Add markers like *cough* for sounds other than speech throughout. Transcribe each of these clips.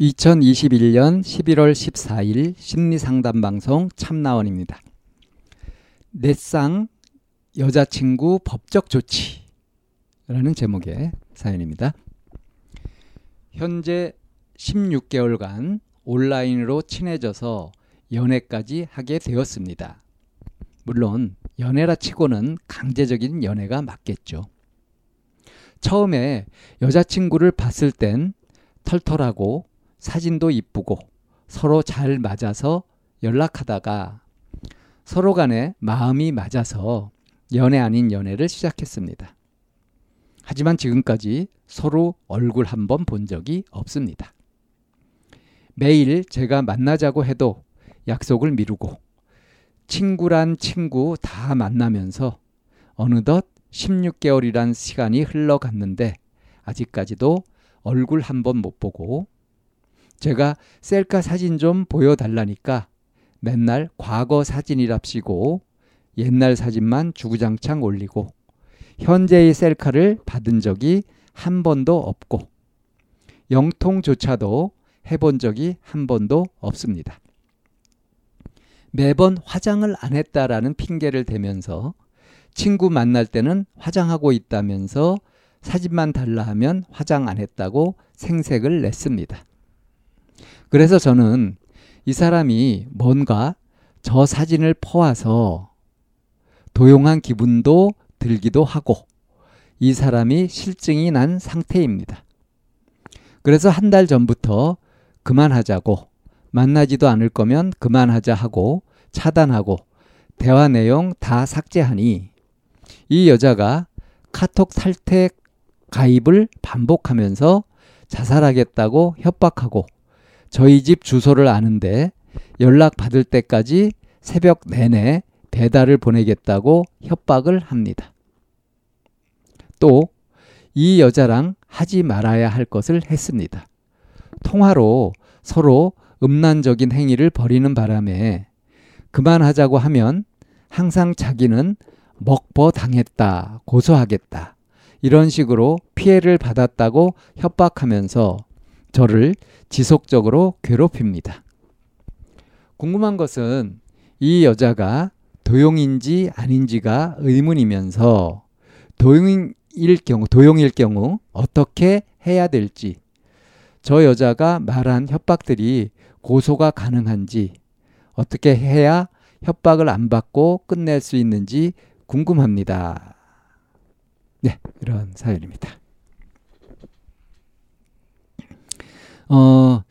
2021년 11월 14일 심리상담 방송 참나원입니다. 넷상 여자친구 법적 조치라는 제목의 사연입니다. 현재 16개월간 온라인으로 친해져서 연애까지 하게 되었습니다. 물론 연애라 치고는 강제적인 연애가 맞겠죠. 처음에 여자친구를 봤을 땐 털털하고 사진도 이쁘고 서로 잘 맞아서 연락하다가 서로 간에 마음이 맞아서 연애 아닌 연애를 시작했습니다. 하지만 지금까지 서로 얼굴 한 번 본 적이 없습니다. 매일 제가 만나자고 해도 약속을 미루고 친구란 친구 다 만나면서 어느덧 16개월이란 시간이 흘러갔는데 아직까지도 얼굴 한 번 못 보고 제가 셀카 사진 좀 보여달라니까 맨날 과거 사진이랍시고 옛날 사진만 주구장창 올리고 현재의 셀카를 받은 적이 한 번도 없고 영통조차도 해본 적이 한 번도 없습니다. 매번 화장을 안 했다라는 핑계를 대면서 친구 만날 때는 화장하고 있다면서 사진만 달라 하면 화장 안 했다고 생색을 냈습니다. 그래서 저는 이 사람이 뭔가 저 사진을 퍼와서 도용한 기분도 들기도 하고 이 사람이 실증이 난 상태입니다. 그래서 한 달 전부터 그만하자고 만나지도 않을 거면 그만하자 하고 차단하고 대화 내용 다 삭제하니 이 여자가 카톡 탈퇴 가입을 반복하면서 자살하겠다고 협박하고 저희 집 주소를 아는데 연락 받을 때까지 새벽 내내 배달을 보내겠다고 협박을 합니다. 또 이 여자랑 하지 말아야 할 것을 했습니다. 통화로 서로 음란적인 행위를 벌이는 바람에 그만하자고 하면 항상 자기는 먹버 당했다, 고소하겠다. 이런 식으로 피해를 받았다고 협박하면서 저를 지속적으로 괴롭힙니다. 궁금한 것은 이 여자가 도용인지 아닌지가 의문이면서 도용일 경우, 도용일 경우 어떻게 해야 될지, 저 여자가 말한 협박들이 고소가 가능한지, 어떻게 해야 협박을 안 받고 끝낼 수 있는지 궁금합니다. 네, 이런 사연입니다. 어,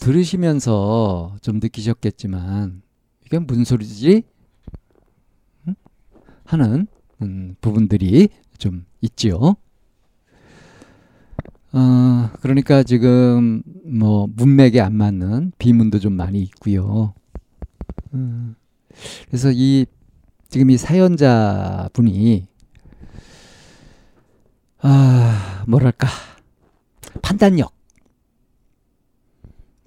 들으시면서 좀 느끼셨겠지만 이게 무슨 소리지? 하는 음, 부분들이 좀 있지요. 어, 그러니까 지금 뭐 문맥에 안 맞는 비문도 좀 많이 있고요. 음, 그래서 이 지금 이 사연자 분이 아 뭐랄까 판단력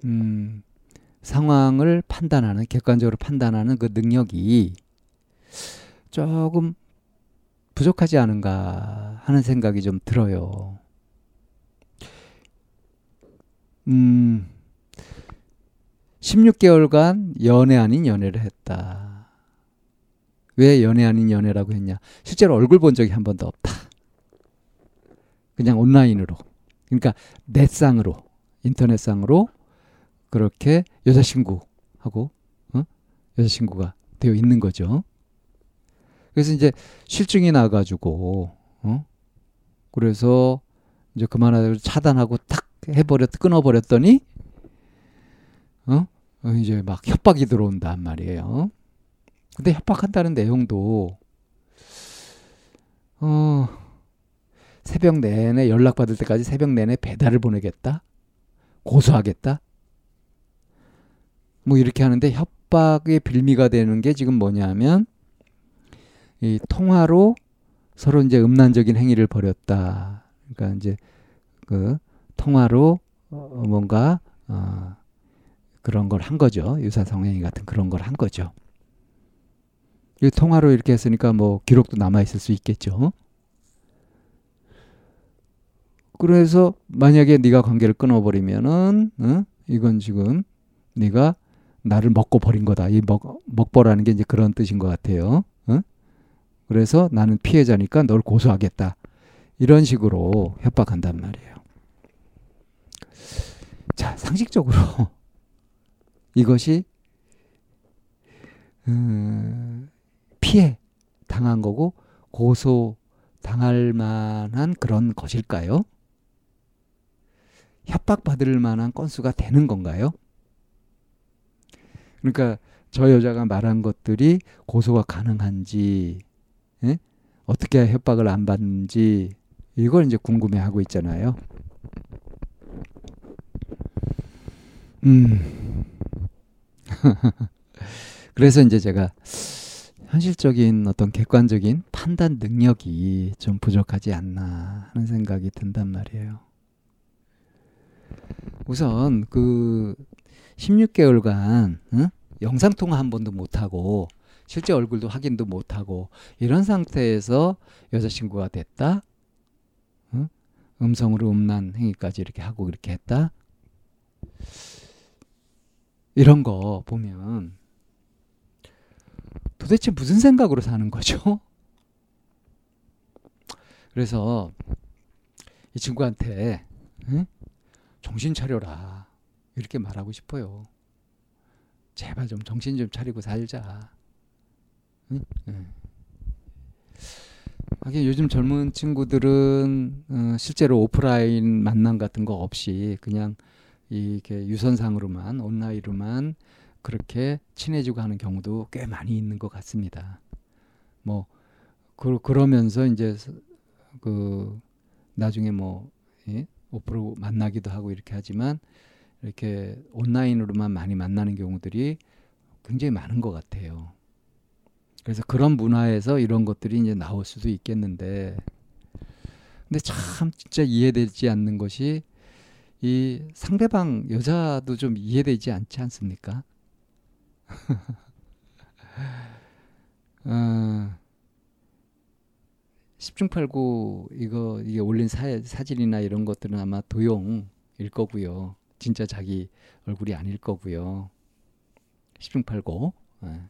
음, 상황을 판단하는 객관적으로 판단하는 그 능력이 조금 부족하지 않은가 하는 생각이 좀 들어요. 음, 16개월간 연애 아닌 연애를 했다. 왜 연애 아닌 연애라고 했냐? 실제로 얼굴 본 적이 한 번도 없다. 그냥 온라인으로. 그러니까 넷상으로, 인터넷상으로 그렇게 여자친구하고 어? 여자친구가 되어 있는 거죠. 그래서 이제 실증이 나가지고 어? 그래서 이제 그만하고 차단하고 탁 해버렸 끊어버렸더니 어? 어 이제 막 협박이 들어온단 말이에요. 근데 협박한다는 내용도 어 새벽 내내 연락 받을 때까지 새벽 내내 배달을 보내겠다. 고소하겠다. 뭐 이렇게 하는데 협박의 빌미가 되는 게 지금 뭐냐면 이 통화로 서로 이제 음란적인 행위를 벌였다. 그러니까 이제 그 통화로 어 뭔가 어 그런 걸 한 거죠. 유사 성행위 같은 그런 걸 한 거죠. 이 통화로 이렇게 했으니까 뭐 기록도 남아 있을 수 있겠죠. 그래서 만약에 네가 관계를 끊어버리면은 어? 이건 지금 네가 나를 먹고 버린 거다. 이 먹, 먹보라는 게 이제 그런 뜻인 것 같아요. 어? 그래서 나는 피해자니까 널 고소하겠다. 이런 식으로 협박한단 말이에요. 자, 상식적으로 *laughs* 이것이 음, 피해 당한 거고 고소 당할 만한 그런 것일까요? 협박받을 만한 건수가 되는 건가요? 그러니까 저 여자가 말한 것들이 고소가 가능한지 예? 어떻게 협박을 안 받는지 이걸 이제 궁금해하고 있잖아요. 음. *laughs* 그래서 이제 제가 현실적인 어떤 객관적인 판단 능력이 좀 부족하지 않나 하는 생각이 든단 말이에요. 우선 그 16개월간 응? 영상 통화 한 번도 못 하고 실제 얼굴도 확인도 못 하고 이런 상태에서 여자친구가 됐다. 응? 음성으로 음란 행위까지 이렇게 하고 이렇게 했다. 이런 거 보면 도대체 무슨 생각으로 사는 거죠? *laughs* 그래서 이 친구한테 응? 정신 차려라. 이렇게 말하고 싶어요. 제발 좀 정신 좀 차리고 살자. 응? 응. 하긴 요즘 젊은 친구들은 어, 실제로 오프라인 만남 같은 거 없이 그냥 이게 유선상으로만 온라인으로만 그렇게 친해지고 하는 경우도 꽤 많이 있는 것 같습니다. 뭐 그, 그러면서 이제 그 나중에 뭐 예? 오프로 만나기도 하고 이렇게 하지만 이렇게 온라인으로만 많이 만나는 경우들이 굉장히 많은 것 같아요. 그래서 그런 문화에서 이런 것들이 이제 나올 수도 있겠는데, 근데 참 진짜 이해되지 않는 것이 이 상대방 여자도 좀 이해되지 않지 않습니까? *laughs* 어, 10중 8구 이거 이게 올린 사, 사진이나 이런 것들은 아마 도용일 거고요. 진짜 자기 얼굴이 아닐 거고요. 10중 8구. 네.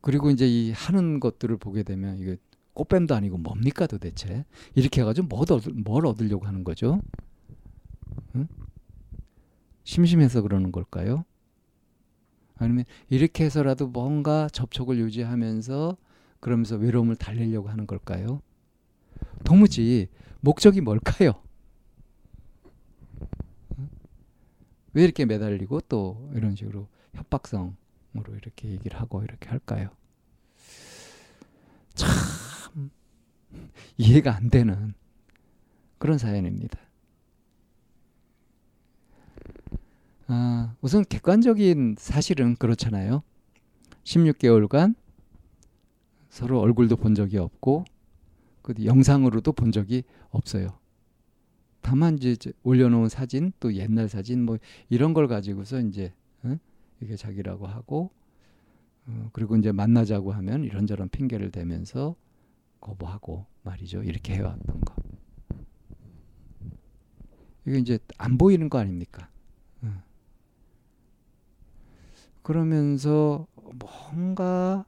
그리고 이제 이 하는 것들을 보게 되면 이거 꽃뱀도 아니고 뭡니까 도대체? 이렇게 해가지고 뭘, 얻, 뭘 얻으려고 하는 거죠? 응? 심심해서 그러는 걸까요? 아니면 이렇게 해서라도 뭔가 접촉을 유지하면서 그러면서 외로움을 달래려고 하는 걸까요? 도무지 목적이 뭘까요? 왜 이렇게 매달리고 또 이런 식으로 협박성으로 이렇게 얘기를 하고 이렇게 할까요? 참 *laughs* 이해가 안 되는 그런 사연입니다. 아, 우선 객관적인 사실은 그렇잖아요. 16개월간 서로 얼굴도 본 적이 없고 그 영상으로도 본 적이 없어요. 다만 이제 올려놓은 사진 또 옛날 사진 뭐 이런 걸 가지고서 이제 어? 이게 자기라고 하고 어, 그리고 이제 만나자고 하면 이런저런 핑계를 대면서 거부하고 말이죠. 이렇게 해왔던 거. 이게 이제 안 보이는 거 아닙니까? 어. 그러면서 뭔가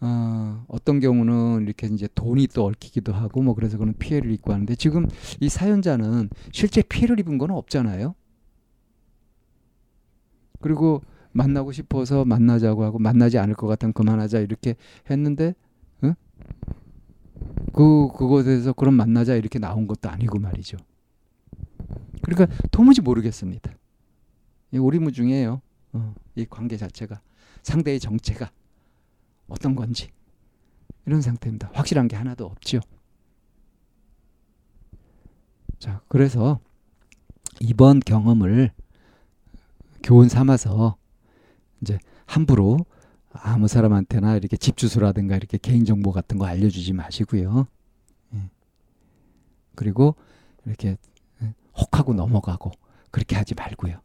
어, 어떤 경우는 이렇게 이제 돈이 또 얽히기도 하고 뭐 그래서 그런 피해를 입고 하는데 지금 이 사연자는 실제 피해를 입은 건 없잖아요. 그리고 만나고 싶어서 만나자고 하고 만나지 않을 것 같으면 그만하자 이렇게 했는데 응? 그 그것에서 그럼 만나자 이렇게 나온 것도 아니고 말이죠. 그러니까 도무지 모르겠습니다. 이 오리무중이에요. 어, 이 관계 자체가 상대의 정체가 어떤 건지 이런 상태입니다. 확실한 게 하나도 없죠. 자, 그래서 이번 경험을 교훈 삼아서 이제 함부로 아무 사람한테나 이렇게 집 주소라든가 이렇게 개인 정보 같은 거 알려주지 마시고요. 예. 그리고 이렇게 예, 혹하고 넘어가고 그렇게 하지 말고요.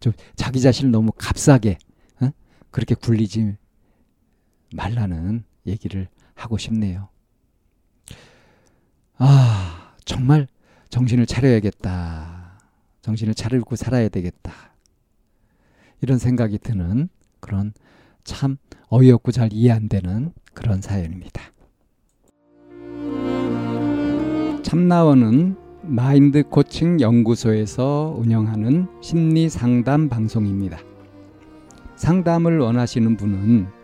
좀 자기 자신을 너무 값싸게 어? 그렇게 굴리지 말라는 얘기를 하고 싶네요. 아 정말 정신을 차려야겠다. 정신을 차리고 살아야 되겠다. 이런 생각이 드는 그런 참 어이없고 잘 이해 안 되는 그런 사연입니다. 참나원은 마인드 코칭 연구소에서 운영하는 심리 상담 방송입니다. 상담을 원하시는 분은